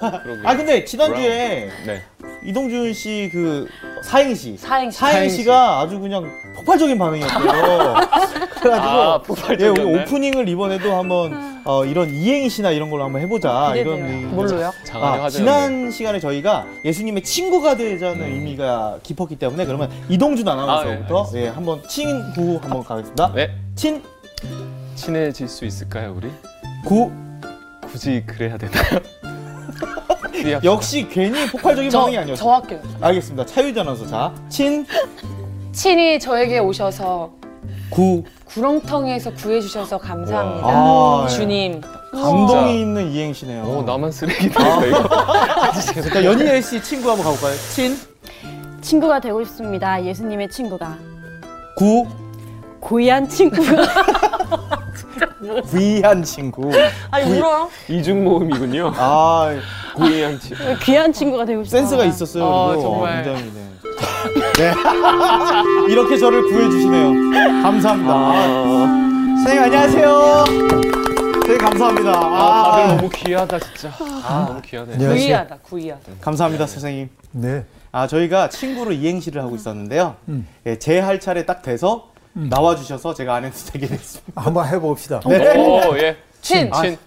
아 근데 지난주에 네. 이동준 씨 그 사행시 사행시. 사행시가 아주 그냥 폭발적인 반응이었어요. 그래가지고 아, 예, 폭발적이었네. 우리 오프닝을 이번에도 한번 어, 이런 이행시나 이런 걸로 한번 해보자 이런 기대돼요. 얘기- 뭘로요? 장안의 아, 화제였네. 지난 시간에 저희가 예수님의 친구가 되자는 의미가 깊었기 때문에 그러면 이동준 아나운서부터 아, 네, 예, 한번 친구 한번 가겠습니다. 네. 친, 친해질 수 있을까요, 우리? 구, 굳이 그래야 되나요? 합시다. 역시 괜히 폭발적인 저, 반응이 아니었어요. 저 할게요. 알겠습니다. 아나운서 자, 친, 친히 저에게 오셔서 구, 구렁텅이에서 구해주셔서 감사합니다. 와. 아, 주님. 감동이 진짜. 있는 이행시네요. 어, 나만 쓰레기 되겠다, 이거. 일단 연희엘 씨 친구 한번 가볼까요? 친, 친구가 되고 싶습니다. 예수님의 친구가. 구, 고이한 친구가. 귀한 친구. 아니, 울어요? 이중 모음이군요. 아, 구이한 치. 귀한 친구가 되고 싶습니다. 센스가 있었어요. 아, 그리고 정말. 굉장히 네. 네. 이렇게 저를 구해주시네요. 감사합니다. 아, 선생님 안녕하세요. 선생님 감사합니다. 아, 다들 아, 너무 귀하다, 진짜. 아, 너무 귀하네. 안녕하세요. 구이하다, 구이하다. 감사합니다, 선생님. 네. 아 저희가 친구로 이행시를 하고 있었는데요. 음. 예, 제할 차례 딱 돼서 나와주셔서 제가 아내도 되게 됐습니다. 한번 해봅시다. 네. 오, 예. 친. 친. 친.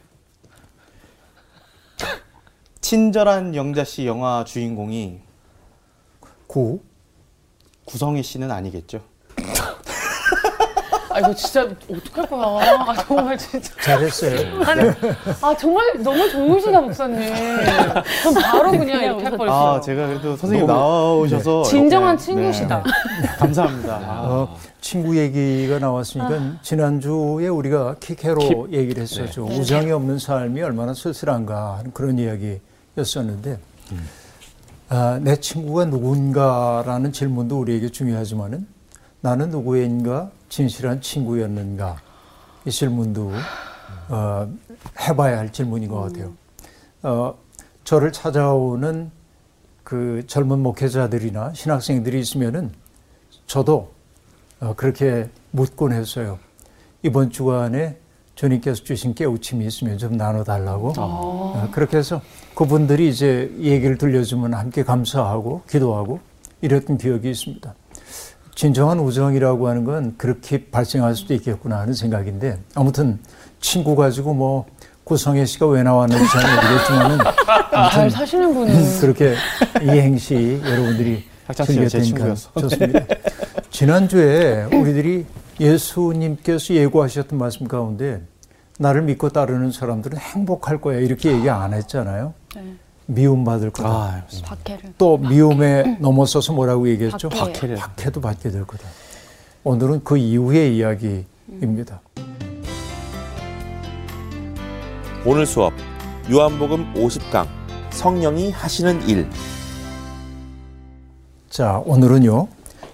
친절한 영자 씨 영화 주인공이 구. 구성희 씨는 아니겠죠? 아, 이거 진짜 어떡할 거야. 아, 정말 진짜. 잘했어요. 아니, 아, 정말 너무 좋으시다, 목사님. 전 바로 그냥 이렇게 할 뻔했어요. 아 제가 그래도 선생님 나오셔서 진정한 이렇게, 친구시다. 네. 감사합니다. 아, 어, 친구 얘기가 나왔으니까 지난주에 우리가 킥해로 얘기를 했었죠. 우정이 없는 삶이 얼마나 쓸쓸한가 하는 그런 이야기였었는데 아, 내 친구가 누군가라는 질문도 우리에게 중요하지만은 나는 누구인가 진실한 친구였는가 이 질문도 어, 해봐야 할 질문인 것 같아요. 어, 저를 찾아오는 그 젊은 목회자들이나 신학생들이 있으면은 저도 어, 그렇게 묻곤 했어요. 이번 주간에 주님께서 주신 깨우침이 있으면 좀 나눠달라고. 어, 그렇게 해서 그분들이 이제 얘기를 들려주면 함께 감사하고 기도하고 이랬던 기억이 있습니다. 진정한 우정이라고 하는 건 그렇게 발생할 수도 있겠구나 하는 생각인데 아무튼 친구 가지고 뭐 구성애 씨가 왜 나왔는지 잘 모르겠지만은 잘 사시는 분은. 그렇게 이행시 여러분들이 즐겼으니까 친구였어. 좋습니다. 지난주에 우리들이 예수님께서 예고하셨던 말씀 가운데 나를 믿고 따르는 사람들은 행복할 거야 이렇게 얘기 안 했잖아요. 네. 미움받을 거다. 아, 박해를. 또 미움에 넘어서서 뭐라고 얘기했죠? 박해. 박해를. 박해도 받게 될 거다. 오늘은 그 이후의 이야기입니다. 오늘 수업 요한복음 50강 성령이 하시는 일 자, 오늘은요.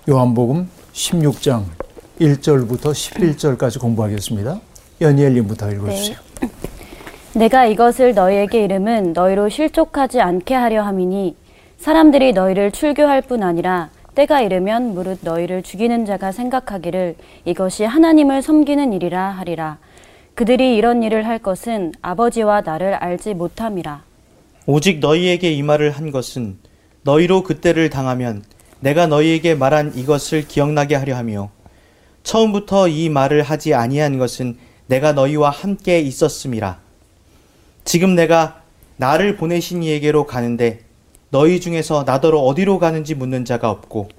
요한복음 16장 1절부터 11절까지 공부하겠습니다. 연희엘님부터 읽어주세요. 내가 이것을 너희에게 이름은 너희로 실족하지 않게 하려 함이니 사람들이 너희를 출교할 뿐 아니라 때가 이르면 무릇 너희를 죽이는 자가 생각하기를 이것이 하나님을 섬기는 일이라 하리라. 그들이 이런 일을 할 것은 아버지와 나를 알지 못함이라. 오직 너희에게 이 말을 한 것은 너희로 그때를 당하면 내가 너희에게 말한 이것을 기억나게 하려 하며 처음부터 이 말을 하지 아니한 것은 내가 너희와 함께 있었음이라. 지금 내가 나를 보내신 이에게로 가는데 너희 중에서 나더러 어디로 가는지 묻는 자가 없고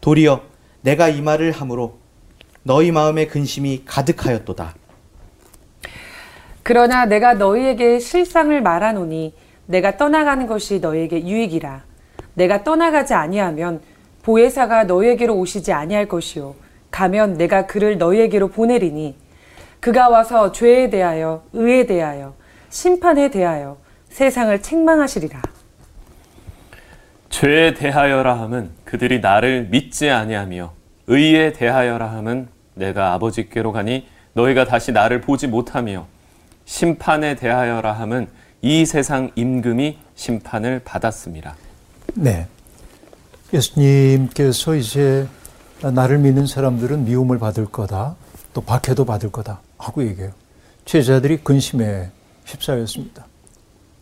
도리어 내가 이 말을 함으로 너희 마음의 근심이 가득하였도다. 그러나 내가 너희에게 실상을 말하노니 내가 떠나가는 것이 너희에게 유익이라. 내가 떠나가지 아니하면 보혜사가 너희에게로 오시지 아니할 것이요. 가면 내가 그를 너희에게로 보내리니 그가 와서 죄에 대하여 의에 대하여 심판에 대하여 세상을 책망하시리라. 죄에 대하여라 함은 그들이 나를 믿지 아니하며 의에 대하여라 함은 내가 아버지께로 가니 너희가 다시 나를 보지 못하며 심판에 대하여라 함은 이 세상 임금이 심판을 받았습니다. 네. 예수님께서 이제 나를 믿는 사람들은 미움을 받을 거다. 또 박해도 받을 거다. 하고 얘기해요. 제자들이 근심에 휩싸였습니다.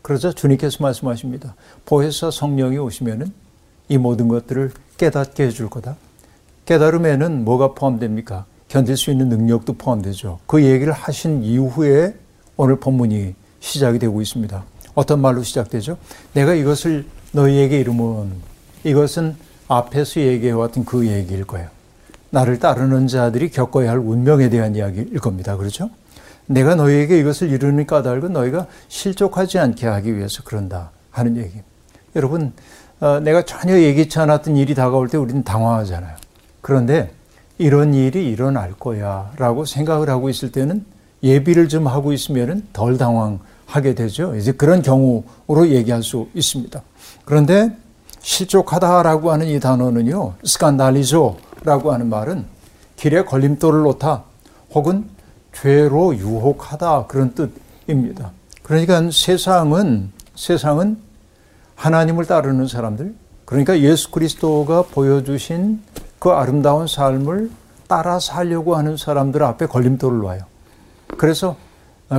그러자 주님께서 말씀하십니다. 보혜사 성령이 오시면은 이 모든 것들을 깨닫게 해줄 거다. 깨달음에는 뭐가 포함됩니까? 견딜 수 있는 능력도 포함되죠. 그 얘기를 하신 이후에 오늘 본문이 시작이 되고 있습니다. 어떤 말로 시작되죠? 내가 이것을 너희에게 이르면 이것은 앞에서 얘기해왔던 그 얘기일 거예요. 나를 따르는 자들이 겪어야 할 운명에 대한 이야기일 겁니다. 그렇죠? 내가 너희에게 이것을 이루는 까닭은 너희가 실족하지 않게 하기 위해서 그런다 하는 얘기. 여러분, 어, 내가 전혀 예기치 않았던 일이 다가올 때 우리는 당황하잖아요. 그런데 이런 일이 일어날 거야 라고 생각을 하고 있을 때는 예비를 좀 하고 있으면 덜 당황하게 되죠. 이제 그런 경우로 얘기할 수 있습니다. 그런데 실족하다라고 하는 이 단어는요, 스칸달리조라고 하는 말은 길에 걸림돌을 놓다 혹은 죄로 유혹하다 그런 뜻입니다. 그러니까 세상은 세상은 하나님을 따르는 사람들, 그러니까 예수 그리스도가 보여주신 그 아름다운 삶을 따라 살려고 하는 사람들 앞에 걸림돌을 놔요. 그래서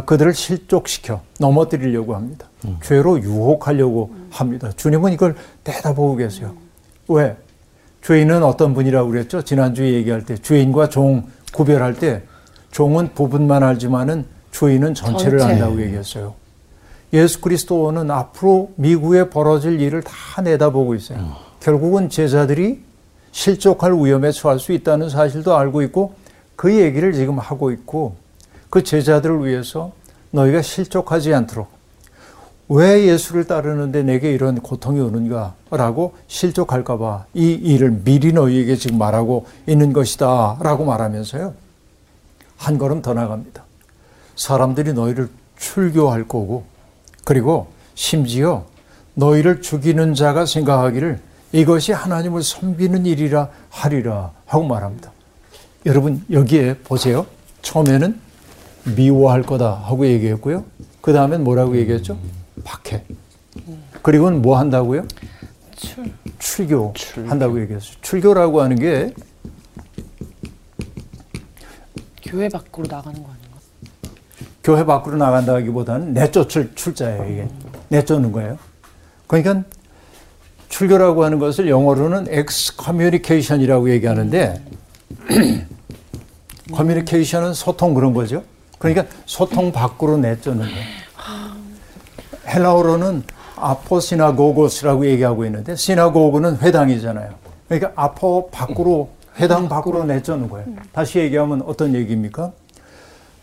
그들을 실족시켜 넘어뜨리려고 합니다. 음. 죄로 유혹하려고 합니다. 주님은 이걸 대다보고 계세요. 왜? 죄인은 어떤 분이라고 그랬죠? 지난주에 얘기할 때 죄인과 종 구별할 때 종은 부분만 알지만은 죄인은 전체를 전체. 안다고 얘기했어요. 예수 그리스도는 앞으로 미국에 벌어질 일을 다 내다보고 있어요. 음. 결국은 제자들이 실족할 위험에 처할 수 있다는 사실도 알고 있고 그 얘기를 지금 하고 있고 그 제자들을 위해서 너희가 실족하지 않도록 왜 예수를 따르는데 내게 이런 고통이 오는가? 라고 실족할까봐 이 일을 미리 너희에게 지금 말하고 있는 것이다. 라고 말하면서요. 한 걸음 더 나갑니다. 사람들이 너희를 출교할 거고, 그리고 심지어 너희를 죽이는 자가 생각하기를 이것이 하나님을 섬기는 일이라 하리라 하고 말합니다. 여러분 여기에 보세요. 처음에는 미워할 거다 하고 얘기했고요. 그 다음엔 뭐라고 얘기했죠? 박해. 그리고는 뭐 한다고요? 출. 출교, 출교. 한다고 얘기했어요. 출교라고 하는 게 교회 밖으로 나가는 거 아닌가? 교회 밖으로 나간다기보다는 내쫓을 출자예요, 이게. 내쫓는 거예요. 그러니까 출교라고 하는 것을 영어로는 excommunication이라고 얘기하는데 커뮤니케이션은 소통 그런 거죠. 그러니까 소통 밖으로 내쫓는 거예요. 헬라어로는 아포 시나고고스라고 얘기하고 있는데 시나고고는 회당이잖아요. 그러니까 아포 밖으로 회당 밖으로 내쫓는 거예요. 다시 얘기하면 어떤 얘기입니까?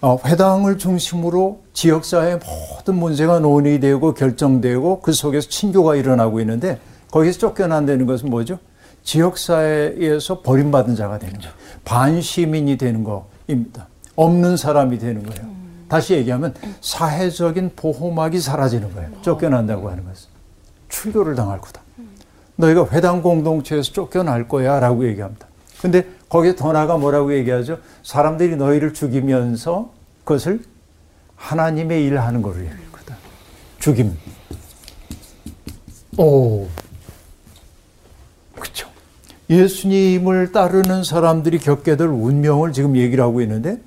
어, 회당을 중심으로 지역사회 모든 문제가 논의되고 결정되고 그 속에서 친교가 일어나고 있는데 거기서 쫓겨난다는 것은 뭐죠? 지역사회에서 버림받은 자가 되는 거예요. 반시민이 되는 거입니다. 없는 사람이 되는 거예요. 다시 얘기하면 사회적인 보호막이 사라지는 거예요. 쫓겨난다고 하는 것은. 출교를 당할 거다. 너희가 회당 공동체에서 쫓겨날 거야 라고 얘기합니다. 근데 거기에 더 나가 뭐라고 얘기하죠? 사람들이 너희를 죽이면서 그것을 하나님의 일 하는 거로 얘기할 거다. 죽임. 오, 그렇죠. 예수님을 따르는 사람들이 겪게 될 운명을 지금 얘기를 하고 있는데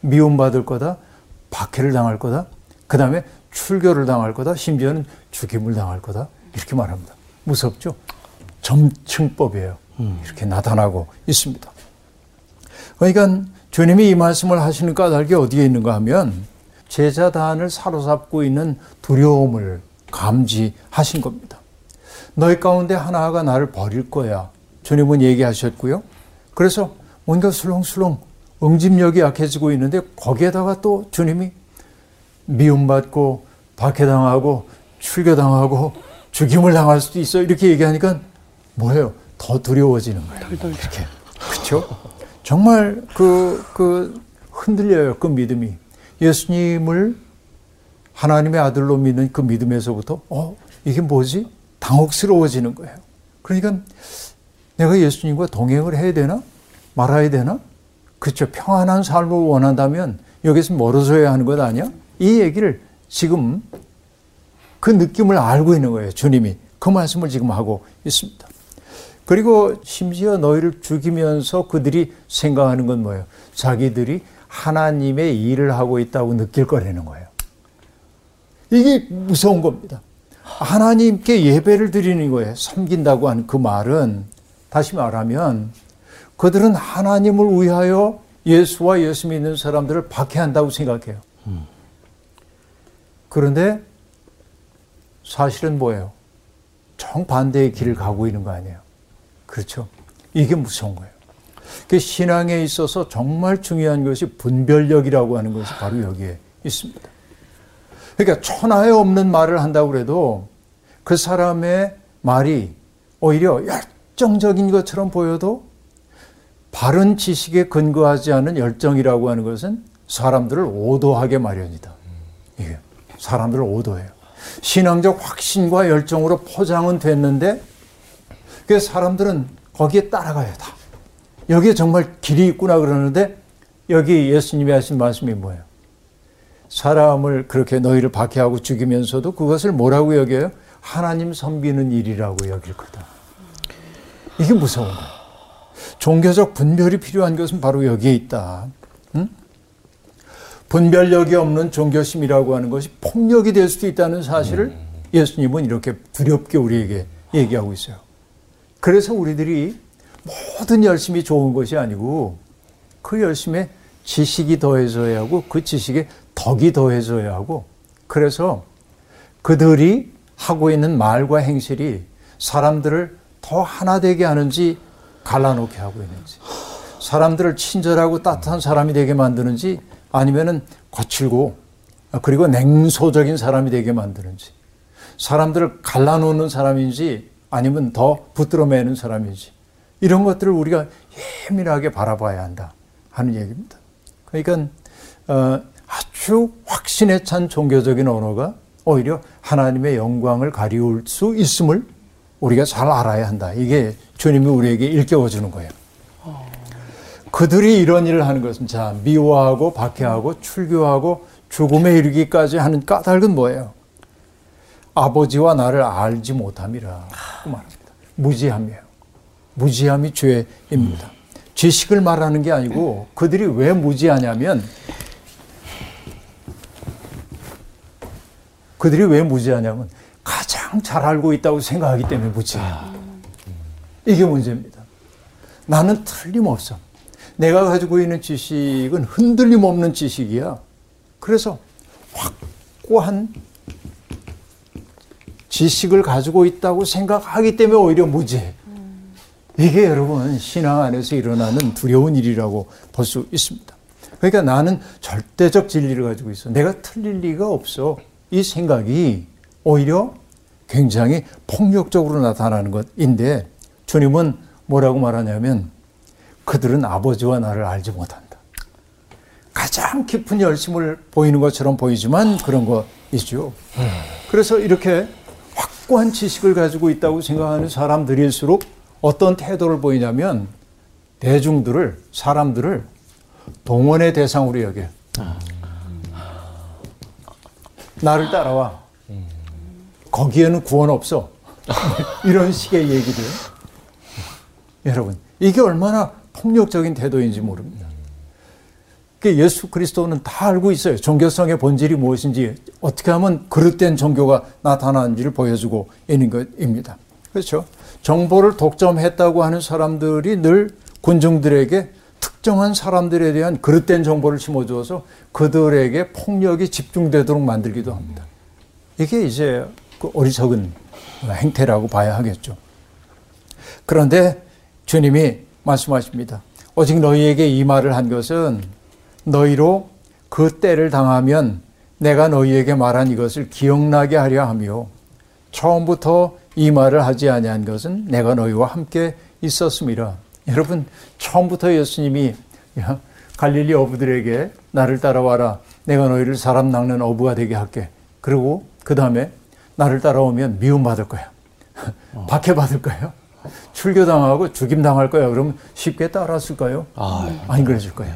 미움받을 거다, 박해를 당할 거다, 그 다음에 출교를 당할 거다, 심지어는 죽임을 당할 거다 이렇게 말합니다. 무섭죠? 점층법이에요. 음. 이렇게 나타나고 있습니다. 그러니까 주님이 이 말씀을 하시는 까닭이 어디에 있는가 하면 제자단을 사로잡고 있는 두려움을 감지하신 겁니다. 너희 가운데 하나가 나를 버릴 거야. 주님은 얘기하셨고요. 그래서 뭔가 술렁술렁 응집력이 약해지고 있는데 거기에다가 또 주님이 미움받고 박해당하고 출교당하고 죽임을 당할 수도 있어 이렇게 얘기하니까 뭐예요? 더 두려워지는 거예요. 덜덜 이렇게 그렇죠? 정말 그, 그 흔들려요 그 믿음이 예수님을 하나님의 아들로 믿는 그 믿음에서부터 어 이게 뭐지? 당혹스러워지는 거예요. 그러니까 내가 예수님과 동행을 해야 되나? 말아야 되나? 그렇죠. 평안한 삶을 원한다면 여기서 멀어져야 하는 것 아니야? 이 얘기를 지금 그 느낌을 알고 있는 거예요. 주님이. 그 말씀을 지금 하고 있습니다. 그리고 심지어 너희를 죽이면서 그들이 생각하는 건 뭐예요? 자기들이 하나님의 일을 하고 있다고 느낄 거라는 거예요. 이게 무서운 겁니다. 하나님께 예배를 드리는 거예요. 섬긴다고 하는 그 말은 다시 말하면 그들은 하나님을 위하여 예수와 예수 믿는 사람들을 박해한다고 생각해요. 그런데 사실은 뭐예요? 정반대의 길을 가고 있는 거 아니에요? 그렇죠? 이게 무서운 거예요. 그 신앙에 있어서 정말 중요한 것이 분별력이라고 하는 것이 바로 여기에 있습니다. 그러니까 천하에 없는 말을 한다고 그래도 그 사람의 말이 오히려 열정적인 것처럼 보여도 바른 지식에 근거하지 않은 열정이라고 하는 것은 사람들을 오도하게 마련이다. 이게 사람들을 오도해요. 신앙적 확신과 열정으로 포장은 됐는데 그 사람들은 거기에 따라가야 다. 여기에 정말 길이 있구나 그러는데 여기 예수님이 하신 말씀이 뭐예요? 사람을 그렇게 너희를 박해하고 죽이면서도 그것을 뭐라고 여겨요? 하나님 섬기는 일이라고 여길 거다. 이게 무서운 거야. 종교적 분별이 필요한 것은 바로 여기에 있다. 응? 분별력이 없는 종교심이라고 하는 것이 폭력이 될 수도 있다는 사실을 예수님은 이렇게 두렵게 우리에게 얘기하고 있어요. 그래서 우리들이 모든 열심이 좋은 것이 아니고 그 열심에 지식이 더해져야 하고 그 지식에 덕이 더해져야 하고 그래서 그들이 하고 있는 말과 행실이 사람들을 더 하나 되게 하는지 갈라놓게 하고 있는지 사람들을 친절하고 따뜻한 사람이 되게 만드는지 아니면은 거칠고 그리고 냉소적인 사람이 되게 만드는지 사람들을 갈라놓는 사람인지 아니면 더 붙들어 매는 사람인지 이런 것들을 우리가 예민하게 바라봐야 한다 하는 얘기입니다. 그러니까 어, 아주 확신에 찬 종교적인 언어가 오히려 하나님의 영광을 가리울 수 있음을 우리가 잘 알아야 한다. 이게 주님이 우리에게 일깨워 주는 거예요. 그들이 이런 일을 하는 것은 자 미워하고 박해하고 출교하고 죽음에 이르기까지 하는 까닭은 뭐예요? 아버지와 나를 알지 못함이라 그 말합니다. 무지함이에요. 무지함이 죄입니다. 지식을 말하는 게 아니고 그들이 왜 무지하냐면 그들이 왜 무지하냐면 가장 잘 알고 있다고 생각하기 때문에 무지해요. 이게 문제입니다. 나는 틀림없어. 내가 가지고 있는 지식은 흔들림 없는 지식이야. 그래서 확고한 지식을 가지고 있다고 생각하기 때문에 오히려 무지해. 이게 여러분 신앙 안에서 일어나는 두려운 일이라고 볼 수 있습니다. 그러니까 나는 절대적 진리를 가지고 있어. 내가 틀릴 리가 없어. 이 생각이 오히려 굉장히 폭력적으로 나타나는 것인데 주님은 뭐라고 말하냐면 그들은 아버지와 나를 알지 못한다. 가장 깊은 열심을 보이는 것처럼 보이지만 그런 거이죠. 그래서 이렇게 확고한 지식을 가지고 있다고 생각하는 사람들일수록 어떤 태도를 보이냐면 대중들을 사람들을 동원의 대상으로 여겨. 나를 따라와. 거기에는 구원 없어. 이런 식의 얘기들. 여러분, 이게 얼마나 폭력적인 태도인지 모릅니다. 그 예수 그리스도는 다 알고 있어요. 종교성의 본질이 무엇인지, 어떻게 하면 그릇된 종교가 나타나는지를 보여주고 있는 것입니다. 그렇죠? 정보를 독점했다고 하는 사람들이 늘 군중들에게 특정한 사람들에 대한 그릇된 정보를 심어주어서 그들에게 폭력이 집중되도록 만들기도 합니다. 이게 이제 그 어리석은 행태라고 봐야 하겠죠. 그런데 주님이 말씀하십니다. 오직 너희에게 이 말을 한 것은 너희로 그 때를 당하면 내가 너희에게 말한 이것을 기억나게 하려 하며 처음부터 이 말을 하지 아니한 것은 내가 너희와 함께 있었음이라. 여러분 처음부터 예수님이 갈릴리 어부들에게 나를 따라와라. 내가 너희를 사람 낚는 어부가 되게 할게. 그리고 그 다음에 나를 따라오면 미움받을 거야. 박해받을 거예요. 출교당하고 죽임당할 거야. 그러면 쉽게 따랐을까요? 아, 안 그래줄 거예요.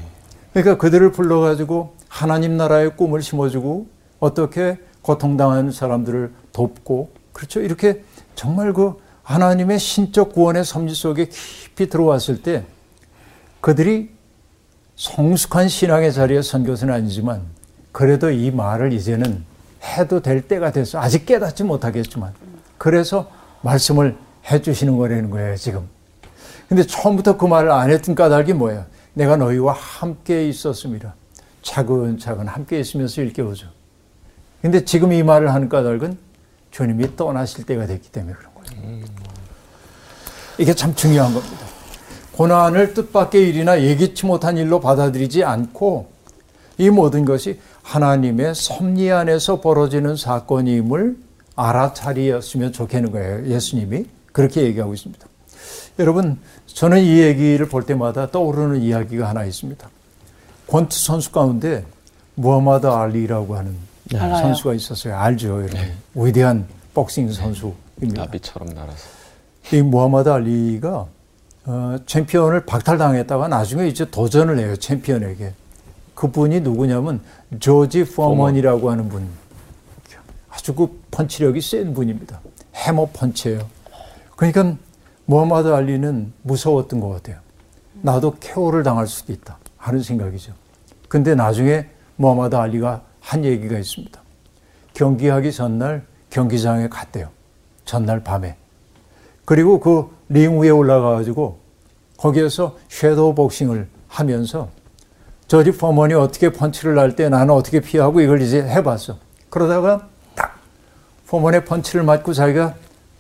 그러니까 그들을 불러가지고 하나님 나라의 꿈을 심어주고 어떻게 고통당하는 사람들을 돕고 그렇죠. 이렇게 정말 그 하나님의 신적 구원의 섭리 속에 깊이 들어왔을 때 그들이 성숙한 신앙의 자리에 선 것은 아니지만 그래도 이 말을 이제는 해도 될 때가 됐어. 아직 깨닫지 못하겠지만. 그래서 말씀을 해 주시는 거라는 거예요, 지금. 근데 처음부터 그 말을 안 했던 까닭이 뭐예요? 내가 너희와 함께 있었습니다. 차근차근 함께 있으면서 일깨워줘. 근데 지금 이 말을 하는 까닭은 주님이 떠나실 때가 됐기 때문에 그런 거예요. 이게 참 중요한 겁니다. 고난을 뜻밖의 일이나 예기치 못한 일로 받아들이지 않고 이 모든 것이 하나님의 섭리 안에서 벌어지는 사건임을 알아차리었으면 좋겠는 거예요. 예수님이 그렇게 얘기하고 있습니다. 여러분, 저는 이 얘기를 볼 때마다 떠오르는 이야기가 하나 있습니다. 권투 선수 가운데 무하마드 알리라고 하는 네. 선수가 있었어요. 알죠, 여러분. 네. 위대한 복싱 선수입니다. 나비처럼 날아서. 이 무하마드 알리가 어, 챔피언을 박탈당했다가 나중에 이제 도전을 해요, 챔피언에게. 그분이 누구냐면 조지 포먼이라고 하는 분. 아주 그 펀치력이 센 분입니다. 해머 펀치예요. 그러니까 무하마드 알리는 무서웠던 것 같아요. 나도 케어를 당할 수도 있다 하는 생각이죠. 근데 나중에 무하마드 알리가 한 얘기가 있습니다. 경기하기 전날 경기장에 갔대요. 전날 밤에. 그리고 그 링 위에 올라가가지고 거기에서 섀도우 복싱을 하면서 저지 포먼이 어떻게 펀치를 날 때 나는 어떻게 피하고 이걸 이제 해봤어. 그러다가 딱 포먼의 펀치를 맞고 자기가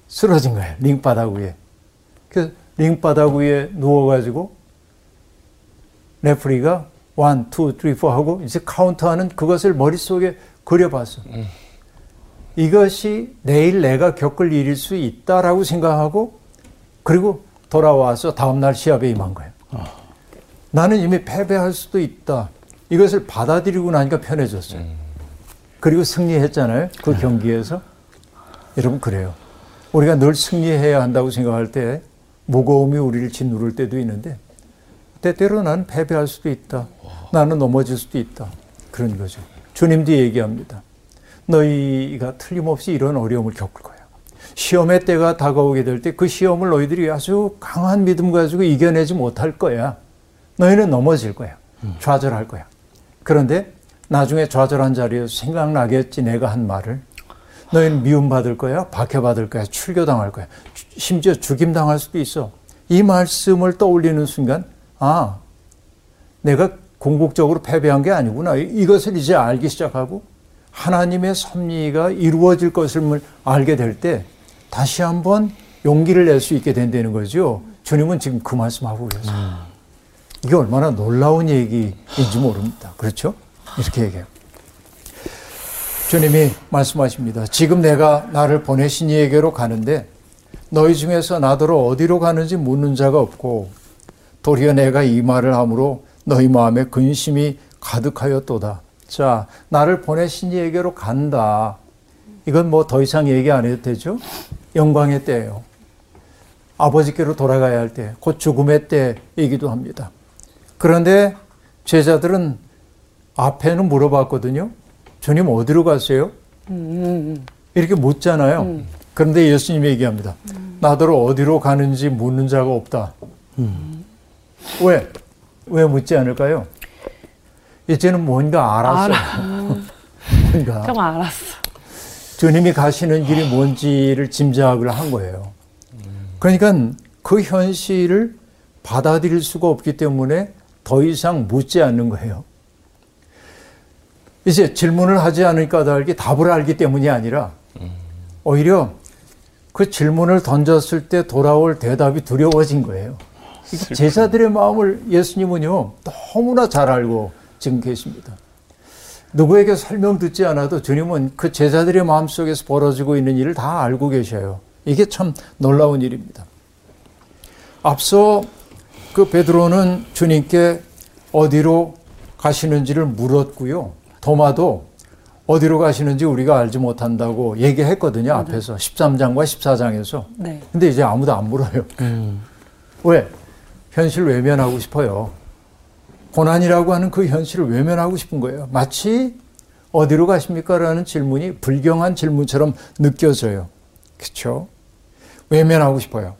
쓰러진 거예요. 링바닥 위에. 그 링바닥 위에 누워가지고 referee가 one, two, three, four 하고 이제 카운트하는 그것을 머릿속에 그려봤어. 음. 이것이 내일 내가 겪을 일일 수 있다라고 생각하고 그리고 돌아와서 다음날 시합에 임한 거예요. 어. 나는 이미 패배할 수도 있다. 이것을 받아들이고 나니까 편해졌어요. 음. 그리고 승리했잖아요. 그 네. 경기에서. 여러분, 그래요. 우리가 늘 승리해야 한다고 생각할 때 무거움이 우리를 짓누를 때도 있는데 때때로 나는 패배할 수도 있다. 나는 넘어질 수도 있다. 그런 거죠. 주님도 얘기합니다. 너희가 틀림없이 이런 어려움을 겪을 거야. 시험의 때가 다가오게 될 때 그 시험을 너희들이 아주 강한 믿음 가지고 이겨내지 못할 거야. 너희는 넘어질 거야. 좌절할 거야. 그런데 나중에 좌절한 자리에서 생각나겠지 내가 한 말을. 너희는 미움받을 거야, 박해받을 거야, 출교당할 거야. 심지어 죽임당할 수도 있어. 이 말씀을 떠올리는 순간, 아, 내가 궁극적으로 패배한 게 아니구나. 이것을 이제 알기 시작하고 하나님의 섭리가 이루어질 것을 알게 될 때 다시 한번 용기를 낼 수 있게 된다는 거죠. 주님은 지금 그 말씀하고 계세요. 음. 이게 얼마나 놀라운 얘기인지 모릅니다. 그렇죠? 이렇게 얘기해요. 주님이 말씀하십니다. 지금 내가 나를 보내신 이에게로 가는데 너희 중에서 나더러 어디로 가는지 묻는 자가 없고 도리어 내가 이 말을 함으로 너희 마음에 근심이 가득하였도다. 자, 나를 보내신 이에게로 간다. 이건 뭐 더 이상 얘기 안 해도 되죠? 영광의 때예요. 아버지께로 돌아가야 할 때, 곧 죽음의 때이기도 합니다. 그런데 제자들은 앞에는 물어봤거든요. 주님 어디로 가세요? 이렇게 묻잖아요. 그런데 예수님이 얘기합니다. 나더러 어디로 가는지 묻는 자가 없다. 왜? 왜 묻지 않을까요? 이제는 뭔가 알았어요. 뭔가. 좀 알았어. 주님이 가시는 길이 뭔지를 짐작을 한 거예요. 그러니까 그 현실을 받아들일 수가 없기 때문에 더 이상 묻지 않는 거예요. 이제 질문을 하지 않을 까닭이 답을 알기 때문이 아니라 오히려 그 질문을 던졌을 때 돌아올 대답이 두려워진 거예요. 제자들의 마음을 예수님은요, 너무나 잘 알고 지금 계십니다. 누구에게 설명 듣지 않아도 주님은 그 제자들의 마음 속에서 벌어지고 있는 일을 다 알고 계셔요. 이게 참 놀라운 일입니다. 앞서 그 베드로는 주님께 어디로 가시는지를 물었고요. 도마도 어디로 가시는지 우리가 알지 못한다고 얘기했거든요. 앞에서 13장과 14장에서. 네. 근데 이제 아무도 안 물어요. 음. 왜? 현실 외면하고 싶어요. 고난이라고 하는 그 현실을 외면하고 싶은 거예요. 마치 어디로 가십니까? 라는 질문이 불경한 질문처럼 느껴져요. 그렇죠? 외면하고 싶어요.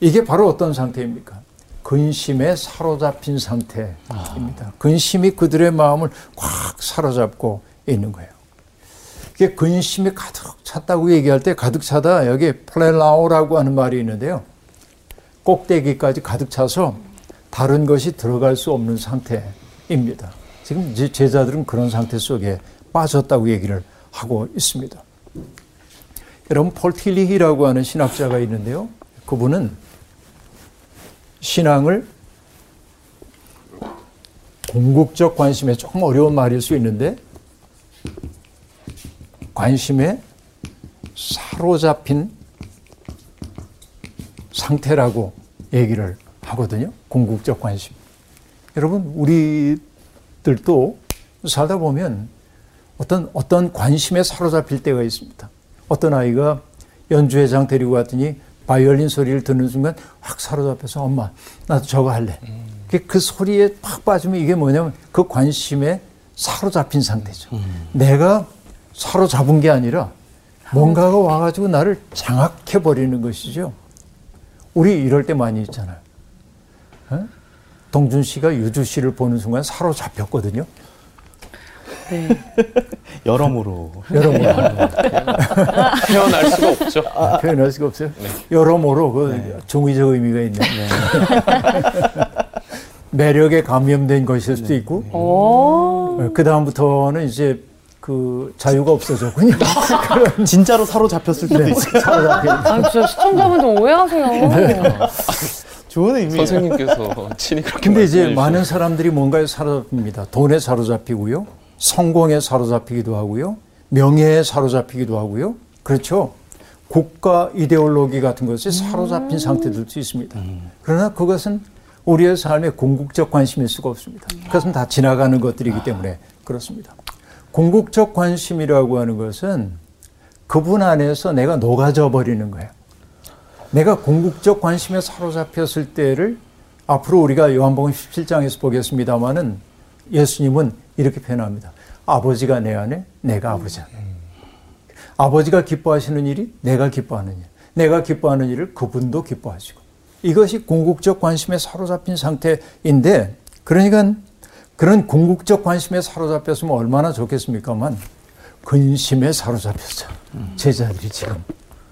이게 바로 어떤 상태입니까? 근심에 사로잡힌 상태입니다. 아. 근심이 그들의 마음을 꽉 사로잡고 있는 거예요. 그게 근심이 가득 찼다고 얘기할 때 가득 차다 여기 플레라오라고 하는 말이 있는데요. 꼭대기까지 가득 차서 다른 것이 들어갈 수 없는 상태입니다. 지금 제자들은 그런 상태 속에 빠졌다고 얘기를 하고 있습니다. 여러분 폴틸리히라고 하는 신학자가 있는데요. 그분은 신앙을 궁극적 관심에 조금 어려운 말일 수 있는데 관심에 사로잡힌 상태라고 얘기를 하거든요. 궁극적 관심. 여러분, 우리들도 살다 보면 어떤, 어떤 관심에 사로잡힐 때가 있습니다. 어떤 아이가 연주회장 데리고 갔더니 바이올린 소리를 듣는 순간 확 사로잡혀서 엄마, 나도 저거 할래. 음. 그 소리에 팍 빠지면 이게 뭐냐면 그 관심에 사로잡힌 상태죠. 음. 내가 사로잡은 게 아니라 뭔가가 와가지고 나를 장악해 버리는 것이죠. 우리 이럴 때 많이 있잖아요. 어? 동준 씨가 유주 씨를 보는 순간 사로잡혔거든요. 네. 여러모로. 여러모로. 표현할 수가 없죠. 아, 표현할 수가 없어요. 네. 여러모로 그 네. 종의적 의미가 있네. 네. 매력에 감염된 것일 수도 있고. 네. 그 다음부터는 이제 그 자유가 없어졌군요. 진짜로 사로잡혔을 때도 네. 있어요. 아, 시청자분들 오해하세요. 네. 좋은 의미. 선생님께서 친히 그렇게 근데 이제 많은 사람들이 뭔가에 사로잡힙니다. 돈에 사로잡히고요. 성공에 사로잡히기도 하고요. 명예에 사로잡히기도 하고요. 그렇죠. 국가 이데올로기 같은 것에 사로잡힌 음. 상태들도 있습니다. 음. 그러나 그것은 우리의 삶의 궁극적 관심일 수가 없습니다. 그것은 다 지나가는 것들이기 때문에 그렇습니다. 궁극적 관심이라고 하는 것은 그분 안에서 내가 녹아져 버리는 거예요. 내가 궁극적 관심에 사로잡혔을 때를 앞으로 우리가 요한복음 17장에서 보겠습니다만은 예수님은 이렇게 표현합니다. 아버지가 내 안에, 내가 아버지 안에. 아버지가 기뻐하시는 일이 내가 기뻐하는 일. 내가 기뻐하는 일을 그분도 기뻐하시고. 이것이 궁극적 관심에 사로잡힌 상태인데, 그러니까 그런 궁극적 관심에 사로잡혔으면 얼마나 좋겠습니까만, 근심에 사로잡혔어. 제자들이 지금.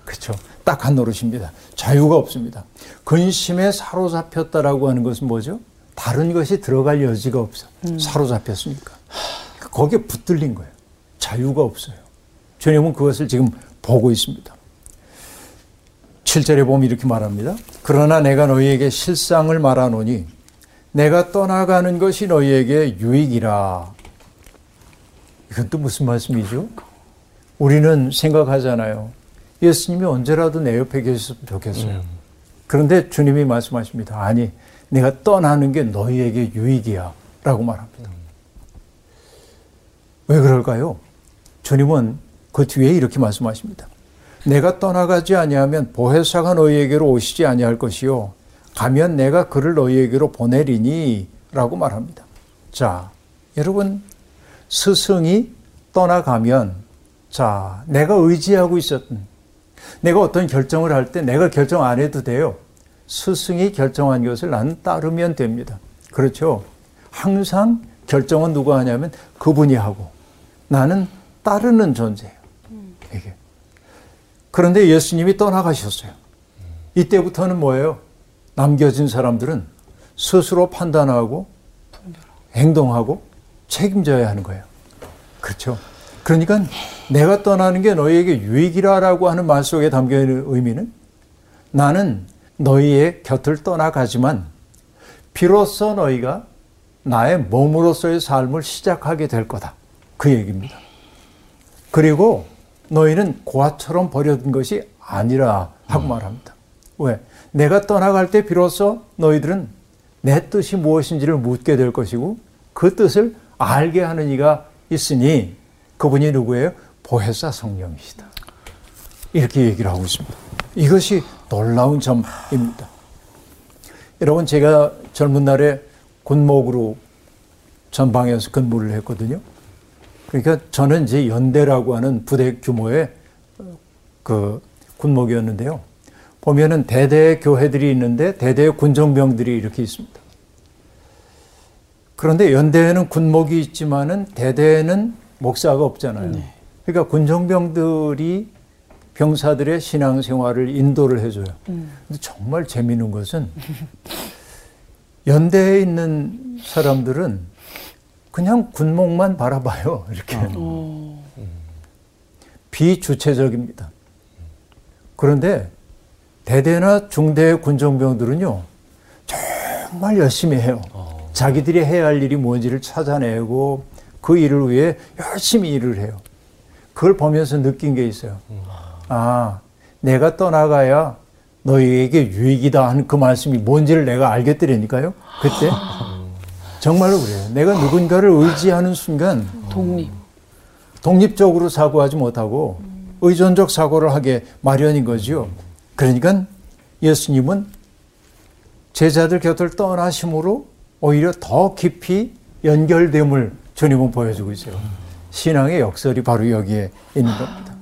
그렇죠. 딱 한 노릇입니다. 자유가 없습니다. 근심에 사로잡혔다라고 하는 것은 뭐죠? 다른 것이 들어갈 여지가 없어. 음. 사로잡혔으니까. 거기에 붙들린 거예요. 자유가 없어요. 주님은 그것을 지금 보고 있습니다. 7절에 보면 이렇게 말합니다. 그러나 내가 너희에게 실상을 말하노니 내가 떠나가는 것이 너희에게 유익이라. 이건 또 무슨 말씀이죠? 우리는 생각하잖아요. 예수님이 언제라도 내 옆에 계셨으면 좋겠어요. 음. 그런데 주님이 말씀하십니다. 아니, 내가 떠나는 게 너희에게 유익이야. 라고 말합니다. 왜 그럴까요? 주님은 그 뒤에 이렇게 말씀하십니다. 내가 떠나가지 아니하면 보혜사가 너희에게로 오시지 아니할 것이요. 가면 내가 그를 너희에게로 보내리니 라고 말합니다. 자, 여러분, 스승이 떠나가면, 자, 내가 의지하고 있었던, 내가 어떤 결정을 할 때 내가 결정 안 해도 돼요. 스승이 결정한 것을 나는 따르면 됩니다. 그렇죠? 항상 결정은 누가 하냐면 그분이 하고 나는 따르는 존재예요. 이게. 그런데 예수님이 떠나가셨어요. 이때부터는 뭐예요? 남겨진 사람들은 스스로 판단하고 행동하고 책임져야 하는 거예요. 그렇죠? 그러니까 내가 떠나는 게 너희에게 유익이라라고 하는 말 속에 담겨 있는 의미는 나는 너희의 곁을 떠나가지만 비로소 너희가 나의 몸으로서의 삶을 시작하게 될 거다. 그 얘기입니다. 그리고 너희는 고아처럼 버려둔 것이 아니라 하고 음. 말합니다. 왜? 내가 떠나갈 때 비로소 너희들은 내 뜻이 무엇인지를 묻게 될 것이고 그 뜻을 알게 하는 이가 있으니 그분이 누구예요? 보혜사 성령이시다. 이렇게 얘기를 하고 있습니다. 이것이 놀라운 점입니다. 여러분, 제가 젊은 날에 군목으로 전방에서 근무를 했거든요. 그러니까 저는 이제 연대라고 하는 부대 규모의 그 군목이었는데요. 보면은 대대 교회들이 있는데 대대 군정병들이 이렇게 있습니다. 그런데 연대에는 군목이 있지만은 대대에는 목사가 없잖아요. 네. 그러니까 군정병들이 병사들의 신앙생활을 인도를 해줘요. 음. 근데 정말 재미있는 것은 연대에 있는 사람들은 그냥 군목만 바라봐요. 이렇게. 어. 비주체적입니다. 그런데 대대나 중대 군정병들은요, 정말 열심히 해요. 어. 자기들이 해야 할 일이 뭔지를 찾아내고 그 일을 위해 열심히 일을 해요. 그걸 보면서 느낀 게 있어요. 아, 내가 떠나가야 너희에게 유익이다 하는 그 말씀이 뭔지를 내가 알겠더라니까요. 그때. 정말로 그래요. 내가 누군가를 의지하는 순간. 독립. 독립적으로 사고하지 못하고 의존적 사고를 하게 마련인 거죠. 그러니까 예수님은 제자들 곁을 떠나심으로 오히려 더 깊이 연결됨을 주님은 보여주고 있어요. 신앙의 역설이 바로 여기에 있는 겁니다.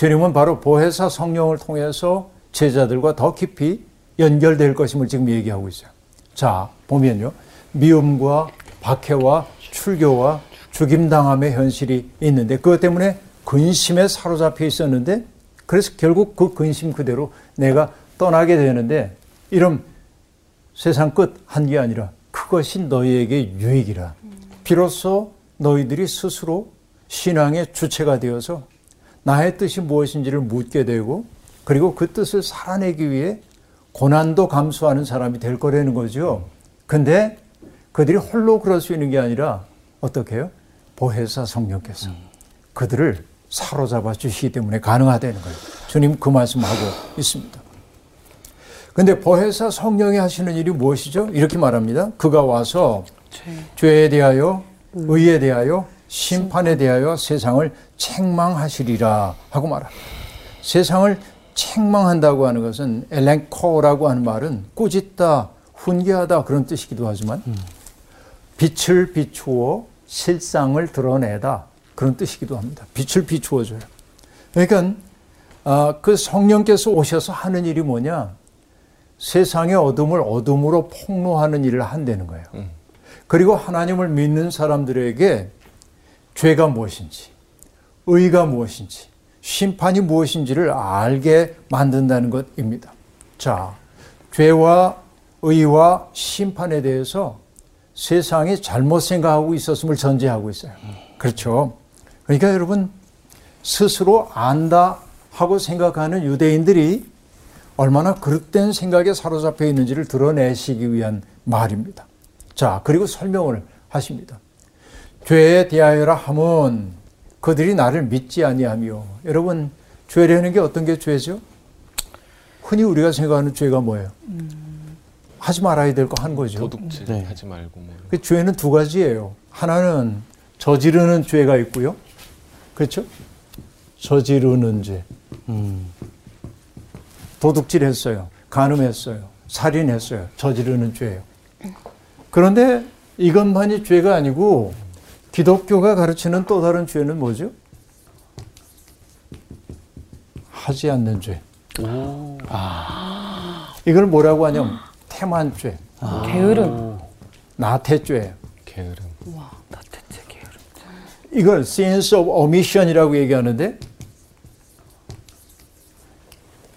주님은 바로 보혜사 성령을 통해서 제자들과 더 깊이 연결될 것임을 지금 얘기하고 있어요. 자, 보면요. 미움과 박해와 출교와 죽임당함의 현실이 있는데 그것 때문에 근심에 사로잡혀 있었는데 그래서 결국 그 근심 그대로 내가 떠나게 되는데 이런 세상 끝 한 게 아니라 그것이 너희에게 유익이라. 비로소 너희들이 스스로 신앙의 주체가 되어서 나의 뜻이 무엇인지를 묻게 되고 그리고 그 뜻을 살아내기 위해 고난도 감수하는 사람이 될 거라는 거죠. 근데 그들이 홀로 그럴 수 있는 게 아니라 어떻게 해요? 보혜사 성령께서 그들을 사로잡아 주시기 때문에 가능하다는 거예요. 주님 그 말씀하고 있습니다. 근데 보혜사 성령이 하시는 일이 무엇이죠? 이렇게 말합니다. 그가 와서 죄 에 대하여, 의에 대하여, 심판에 대하여 세상을 책망하시리라 하고 말합니다. 세상을 책망한다고 하는 것은 엘렌코라고 하는 말은 꾸짖다, 훈계하다 그런 뜻이기도 하지만 빛을 비추어 실상을 드러내다 그런 뜻이기도 합니다. 빛을 비추어줘요. 그러니까 아, 그 성령께서 오셔서 하는 일이 뭐냐? 세상의 어둠을 어둠으로 폭로하는 일을 한다는 거예요. 그리고 하나님을 믿는 사람들에게 죄가 무엇인지, 의가 무엇인지, 심판이 무엇인지를 알게 만든다는 것입니다. 자, 죄와 의와 심판에 대해서 세상이 잘못 생각하고 있었음을 전제하고 있어요. 그렇죠. 그러니까 여러분, 스스로 안다 하고 생각하는 유대인들이 얼마나 그릇된 생각에 사로잡혀 있는지를 드러내시기 위한 말입니다. 자, 그리고 설명을 하십니다. 죄에 대하여라 함은 그들이 나를 믿지 아니하며 여러분 죄라는 게 어떤 게 죄죠? 흔히 우리가 생각하는 죄가 뭐예요? 음. 하지 말아야 될 거 한 거죠. 도둑질 네. 하지 말고 뭐. 그 죄는 두 가지예요. 하나는 저지르는 죄가 있고요. 그렇죠? 저지르는 죄. 음. 도둑질 했어요. 간음했어요. 살인했어요. 저지르는 죄예요. 그런데 이것만이 죄가 아니고 기독교가 가르치는 또 다른 죄는 뭐죠? 하지 않는 죄. 아. 이걸 뭐라고 하냐 면 태만죄. 아. 게으름. 나태죄. 게으름. 와, 나태죄, 게으름. 이걸 sense of omission이라고 얘기하는데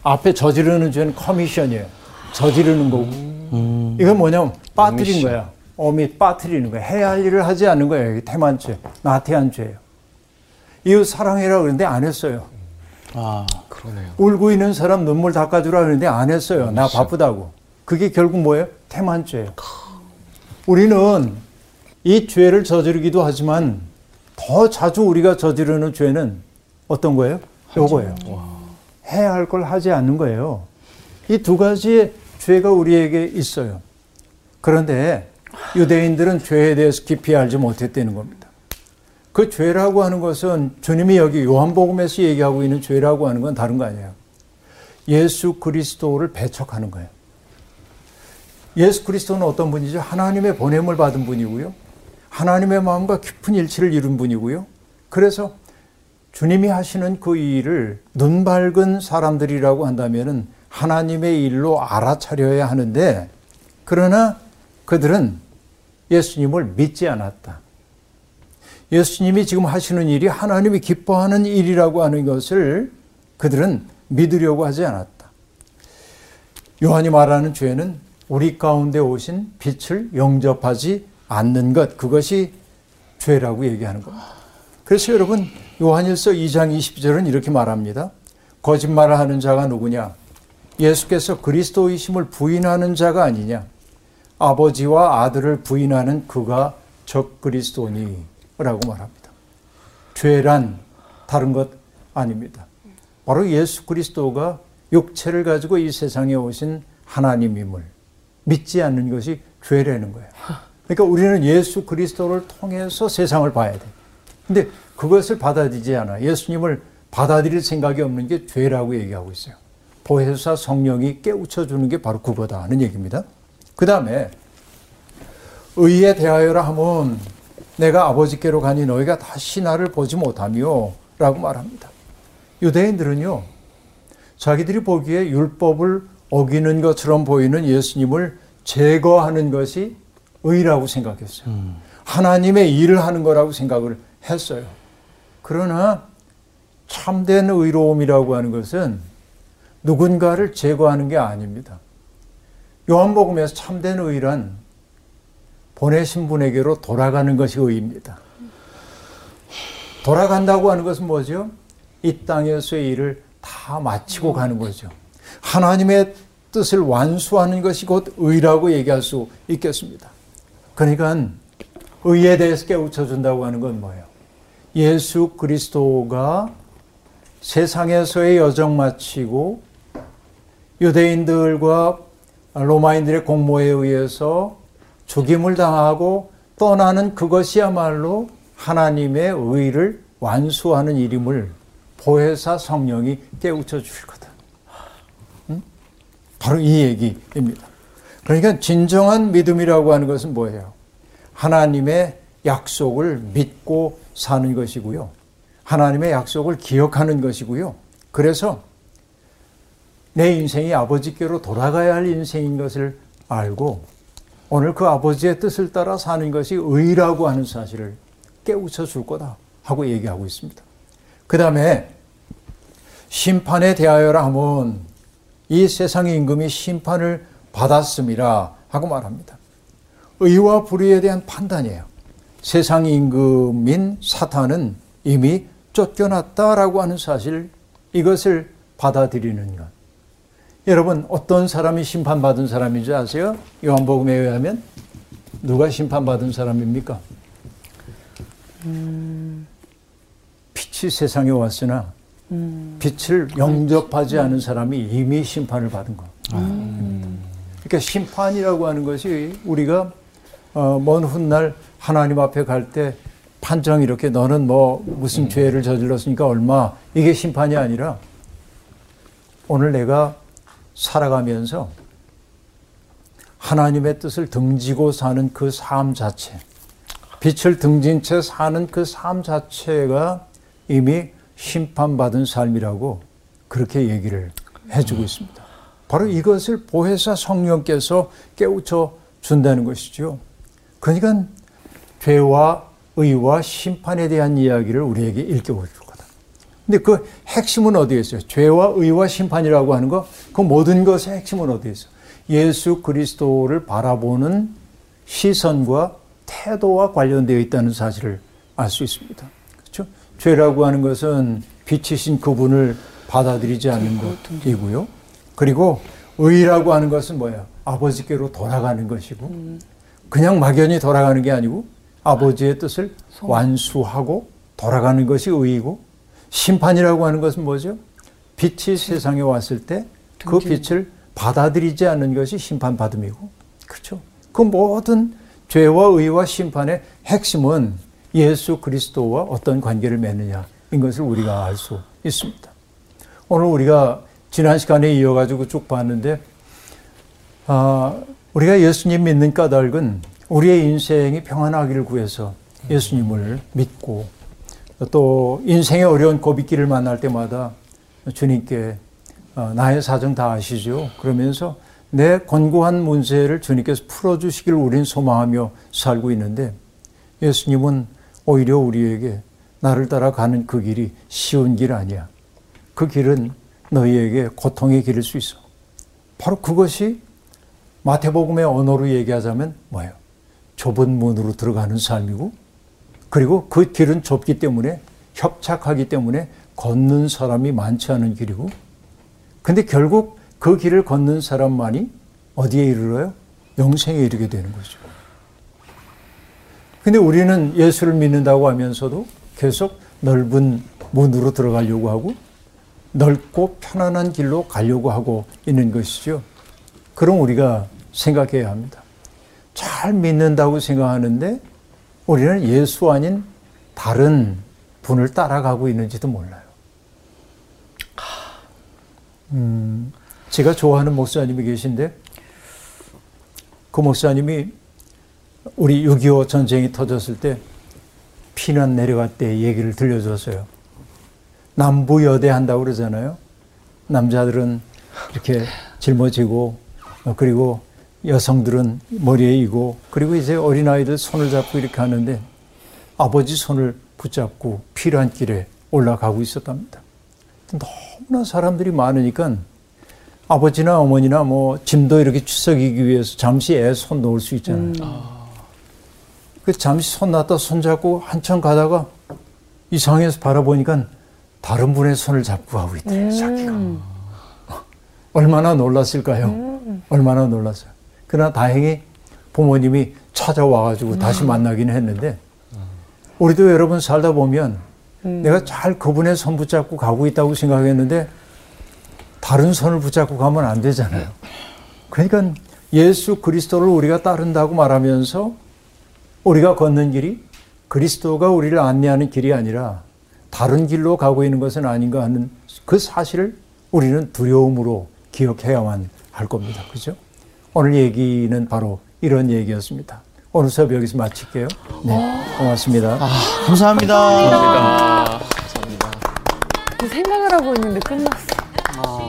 앞에 저지르는 죄는 커미션이에요. 저지르는 거고. 음. 이건 뭐냐면 빠뜨린 거야. 어미 빠뜨리는 거야. 해야 할 일을 하지 않는 거예요. 태만 죄, 나태한 죄예요. 이웃 사랑해라 그러는데 안 했어요. 아, 그러네요. 울고 있는 사람 눈물 닦아주라 그러는데 안 했어요. 나 바쁘다고. 그게 결국 뭐예요? 태만 죄예요. 우리는 이 죄를 저지르기도 하지만 더 자주 우리가 저지르는 죄는 어떤 거예요? 요거예요. 해야 할 걸 하지 않는 거예요. 이 두 가지의 죄가 우리에게 있어요. 그런데 유대인들은 죄에 대해서 깊이 알지 못했다는 겁니다. 그 죄라고 하는 것은 주님이 여기 요한복음에서 얘기하고 있는 죄라고 하는 건 다른 거 아니에요. 예수 그리스도를 배척하는 거예요. 예수 그리스도는 어떤 분이죠? 하나님의 보냄을 받은 분이고요. 하나님의 마음과 깊은 일치를 이룬 분이고요. 그래서 주님이 하시는 그 일을 눈 밝은 사람들이라고 한다면 하나님의 일로 알아차려야 하는데 그러나 그들은 예수님을 믿지 않았다. 예수님이 지금 하시는 일이 하나님이 기뻐하는 일이라고 하는 것을 그들은 믿으려고 하지 않았다. 요한이 말하는 죄는 우리 가운데 오신 빛을 영접하지 않는 것, 그것이 죄라고 얘기하는 겁니다. 그래서 여러분, 요한일서 2장 20절은 이렇게 말합니다. 거짓말을 하는 자가 누구냐? 예수께서 그리스도이심을 부인하는 자가 아니냐? 아버지와 아들을 부인하는 그가 적 그리스도니 라고 말합니다. 죄란 다른 것 아닙니다. 바로 예수 그리스도가 육체를 가지고 이 세상에 오신 하나님임을 믿지 않는 것이 죄라는 거예요. 그러니까 우리는 예수 그리스도를 통해서 세상을 봐야 돼. 근데 그것을 받아들이지 않아. 예수님을 받아들일 생각이 없는 게 죄라고 얘기하고 있어요. 보혜사 성령이 깨우쳐 주는 게 바로 그거다 하는 얘기입니다. 그 다음에 의에 대하여라 하면 내가 아버지께로 가니 너희가 다시 나를 보지 못하며 라고 말합니다. 유대인들은요, 자기들이 보기에 율법을 어기는 것처럼 보이는 예수님을 제거하는 것이 의라고 생각했어요. 음. 하나님의 일을 하는 거라고 생각을 했어요. 그러나 참된 의로움이라고 하는 것은 누군가를 제거하는 게 아닙니다. 요한복음에서 참된 의란 보내신 분에게로 돌아가는 것이 의입니다. 돌아간다고 하는 것은 뭐죠? 이 땅에서의 일을 다 마치고 가는 거죠. 하나님의 뜻을 완수하는 것이 곧 의라고 얘기할 수 있겠습니다. 그러니까 의에 대해서 깨우쳐 준다고 하는 건 뭐예요? 예수 그리스도가 세상에서의 여정 마치고 유대인들과 로마인들의 공모에 의해서 죽임을 당하고 떠나는 그것이야말로 하나님의 의를 완수하는 일임을 보혜사 성령이 깨우쳐 주실 거다. 응? 바로 이 얘기입니다. 그러니까 진정한 믿음이라고 하는 것은 뭐예요? 하나님의 약속을 믿고 사는 것이고요. 하나님의 약속을 기억하는 것이고요. 그래서 내 인생이 아버지께로 돌아가야 할 인생인 것을 알고 오늘 그 아버지의 뜻을 따라 사는 것이 의라고 하는 사실을 깨우쳐 줄 거다 하고 얘기하고 있습니다. 그 다음에 심판에 대하여라 하면 이 세상의 임금이 심판을 받았음이라 하고 말합니다. 의와 불의에 대한 판단이에요. 세상 임금인 사탄은 이미 쫓겨났다라고 하는 사실 이것을 받아들이는 것. 여러분 어떤 사람이 심판받은 사람인지 아세요? 요한복음에 의하면 누가 심판받은 사람입니까? 음... 빛이 세상에 왔으나 음... 빛을 영접하지 않은 사람이 이미 심판을 받은 거. 음... 그러니까 심판이라고 하는 것이 우리가 어, 먼 훗날 하나님 앞에 갈 때 판정 이렇게 너는 뭐 무슨 죄를 저질렀으니까 얼마 이게 심판이 아니라 오늘 내가 살아가면서 하나님의 뜻을 등지고 사는 그 삶 자체, 빛을 등진 채 사는 그 삶 자체가 이미 심판받은 삶이라고 그렇게 얘기를 해주고 있습니다. 바로 이것을 보혜사 성령께서 깨우쳐 준다는 것이죠. 그러니까 죄와 의와 심판에 대한 이야기를 우리에게 일깨워 줄 근데 그 핵심은 어디에 있어요? 죄와 의와 심판이라고 하는 거, 그 모든 것의 핵심은 어디에 있어? 예수 그리스도를 바라보는 시선과 태도와 관련되어 있다는 사실을 알 수 있습니다. 그렇죠? 죄라고 하는 것은 빛이신 그분을 받아들이지 않는 것이고요. 그리고 의라고 하는 것은 뭐예요? 아버지께로 돌아가는 것이고, 그냥 막연히 돌아가는 게 아니고, 아버지의 뜻을 완수하고 돌아가는 것이 의이고, 심판이라고 하는 것은 뭐죠? 빛이 세상에 왔을 때 그 빛을 받아들이지 않는 것이 심판받음이고, 그렇죠? 그 모든 죄와 의와 심판의 핵심은 예수 그리스도와 어떤 관계를 맺느냐인 것을 우리가 알 수 있습니다. 오늘 우리가 지난 시간에 이어가지고 쭉 봤는데, 아, 우리가 예수님 믿는 까닭은 우리의 인생이 평안하기를 구해서 예수님을 믿고 또 인생의 어려운 고비길을 만날 때마다 주님께 어, 나의 사정 다 아시죠? 그러면서 내 권고한 문제를 주님께서 풀어주시길 우린 소망하며 살고 있는데 예수님은 오히려 우리에게 나를 따라가는 그 길이 쉬운 길 아니야. 그 길은 너희에게 고통의 길일 수 있어. 바로 그것이 마태복음의 언어로 얘기하자면 뭐예요? 좁은 문으로 들어가는 삶이고 그리고 그 길은 좁기 때문에 협착하기 때문에 걷는 사람이 많지 않은 길이고 근데 결국 그 길을 걷는 사람만이 어디에 이르러요? 영생에 이르게 되는 거죠. 근데 우리는 예수를 믿는다고 하면서도 계속 넓은 문으로 들어가려고 하고 넓고 편안한 길로 가려고 하고 있는 것이죠. 그럼 우리가 생각해야 합니다. 잘 믿는다고 생각하는데 우리는 예수 아닌 다른 분을 따라가고 있는지도 몰라요. 음, 제가 좋아하는 목사님이 계신데 그 목사님이 우리 6.25 전쟁이 터졌을 때 피난 내려갈 때 얘기를 들려줬어요. 남부 여대 한다고 그러잖아요. 남자들은 이렇게 짊어지고 어, 그리고 여성들은 머리에 이고 그리고 이제 어린아이들 손을 잡고 이렇게 하는데 아버지 손을 붙잡고 필요한 길에 올라가고 있었답니다. 너무나 사람들이 많으니까 아버지나 어머니나 뭐 짐도 이렇게 추석이기 위해서 잠시 애 손 놓을 수 있잖아요. 음. 그 잠시 손 놨다 손 잡고 한참 가다가 이상해서 바라보니까 다른 분의 손을 잡고 하고 있대요, 음. 자기가. 얼마나 놀랐을까요? 음. 얼마나 놀랐어요. 그러나 다행히 부모님이 찾아와가지고 음. 다시 만나기는 했는데, 우리도 여러분 살다 보면 음. 내가 잘 그분의 손 붙잡고 가고 있다고 생각했는데, 다른 손을 붙잡고 가면 안 되잖아요. 그러니까 예수 그리스도를 우리가 따른다고 말하면서 우리가 걷는 길이 그리스도가 우리를 안내하는 길이 아니라 다른 길로 가고 있는 것은 아닌가 하는 그 사실을 우리는 두려움으로 기억해야만 할 겁니다. 그죠? 오늘 얘기는 바로 이런 얘기였습니다. 오늘 수업 여기서 마칠게요. 네, 고맙습니다. 아, 감사합니다. 감사합니다. 감사합니다. 생각을 하고 있는데 끝났어. 아,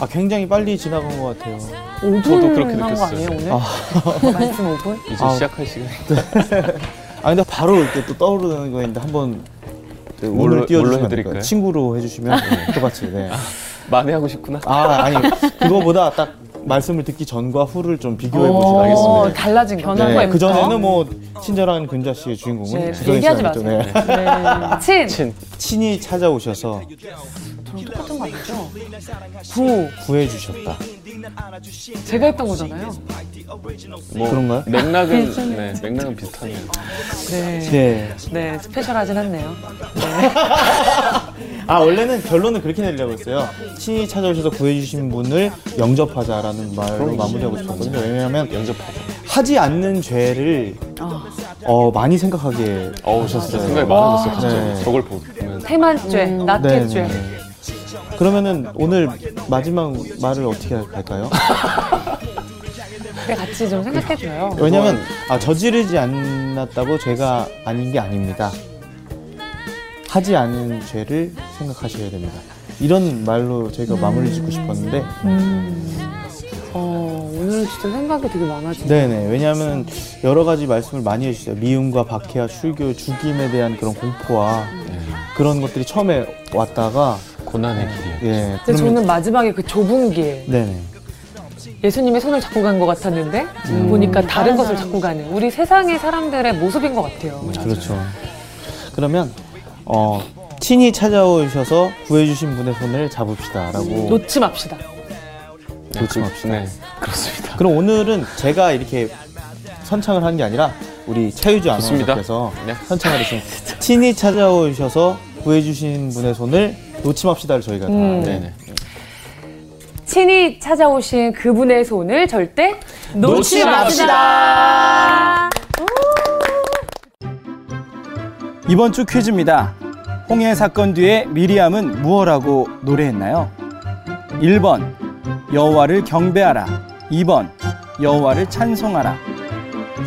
아 굉장히 빨리 지나간 것 같아요. 5분 저도 그렇게 느꼈어요. 아니에요, 오늘? 아. 말씀 5분? 이제 아, 시작할 시간인데. 아 근데 바로 또 떠오르는 거있는데 한번 네, 뭘로 띄워주시면 될까요? 친구로 해주시면 네, 똑같이. 네. 아, 만회하고 싶구나. 아 아니 그거보다 딱 말씀을 듣기 전과 후를 좀 비교해 보시면 알겠습니다. 달라진 변화가 네, 그 전에는 뭐 친절한 근자 씨의 주인공은 네, 얘기하지 마세요. 네. 친. 친이 찾아오셔서 저랑 똑같은 거 아니죠? 구. 구해 주셨다. 제가 했던 거잖아요. 뭐 그런가요? 맥락은 네, 맥락은 비슷하네요. 네. 네. 네, 스페셜하진 않네요. 네. 아 원래는 결론은 그렇게 내리려고 했어요. 친히 찾아오셔서 구해주신 분을 영접하자라는 말로 마무리하고 싶었거든요. 왜냐하면 영접하자. 하지 않는 죄를 어, 어 많이 생각하게 어, 오셨어요. 생각이 많아졌어요. 진짜 네. 저걸 보면. 태만죄, 음. 나태죄. 네, 네. 그러면은 오늘 마지막 말을 어떻게 할까요? 그래 같이 좀 생각해줘요. 왜냐면 아, 저지르지 않았다고 죄가 아닌 게 아닙니다. 하지 않은 죄를 생각하셔야 됩니다. 이런 말로 저희가 음. 마무리 짓고 싶었는데 음. 어, 오늘 진짜 생각이 되게 많아지네요. 네네. 왜냐하면 여러 가지 말씀을 많이 해주셨어요. 미움과 박해와 출교, 죽임에 대한 그런 공포와 네. 그런 것들이 처음에 왔다가 고난의 길이요. 예. 근데 저는 마지막에 그 좁은 길. 네네. 예수님의 손을 잡고 간 것 같았는데 음. 보니까 다른 것을 잡고 가는 우리 세상의 사람들의 모습인 것 같아요. 음, 그렇죠. 그러면 어, 친히 찾아오셔서 구해주신 분의 손을 잡읍시다라고 놓지 맙시다. 네, 놓지 맙시다. 네, 그렇습니다. 그럼 오늘은 제가 이렇게 선창을 한 게 아니라 우리 차유주 아나운서께서 네. 선창을 했습니다. 친히 찾아오셔서 구해주신 분의 손을 놓지 맙시다를 저희가 음. 네 친히 찾아오신 그분의 손을 절대 놓지, 놓지 맙시다. 이번 주 퀴즈입니다. 홍해 사건 뒤에 미리암은 무엇라고 노래했나요? 1번 여호와를 경배하라. 2번 여호와를 찬송하라.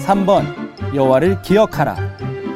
3번 여호와를 기억하라.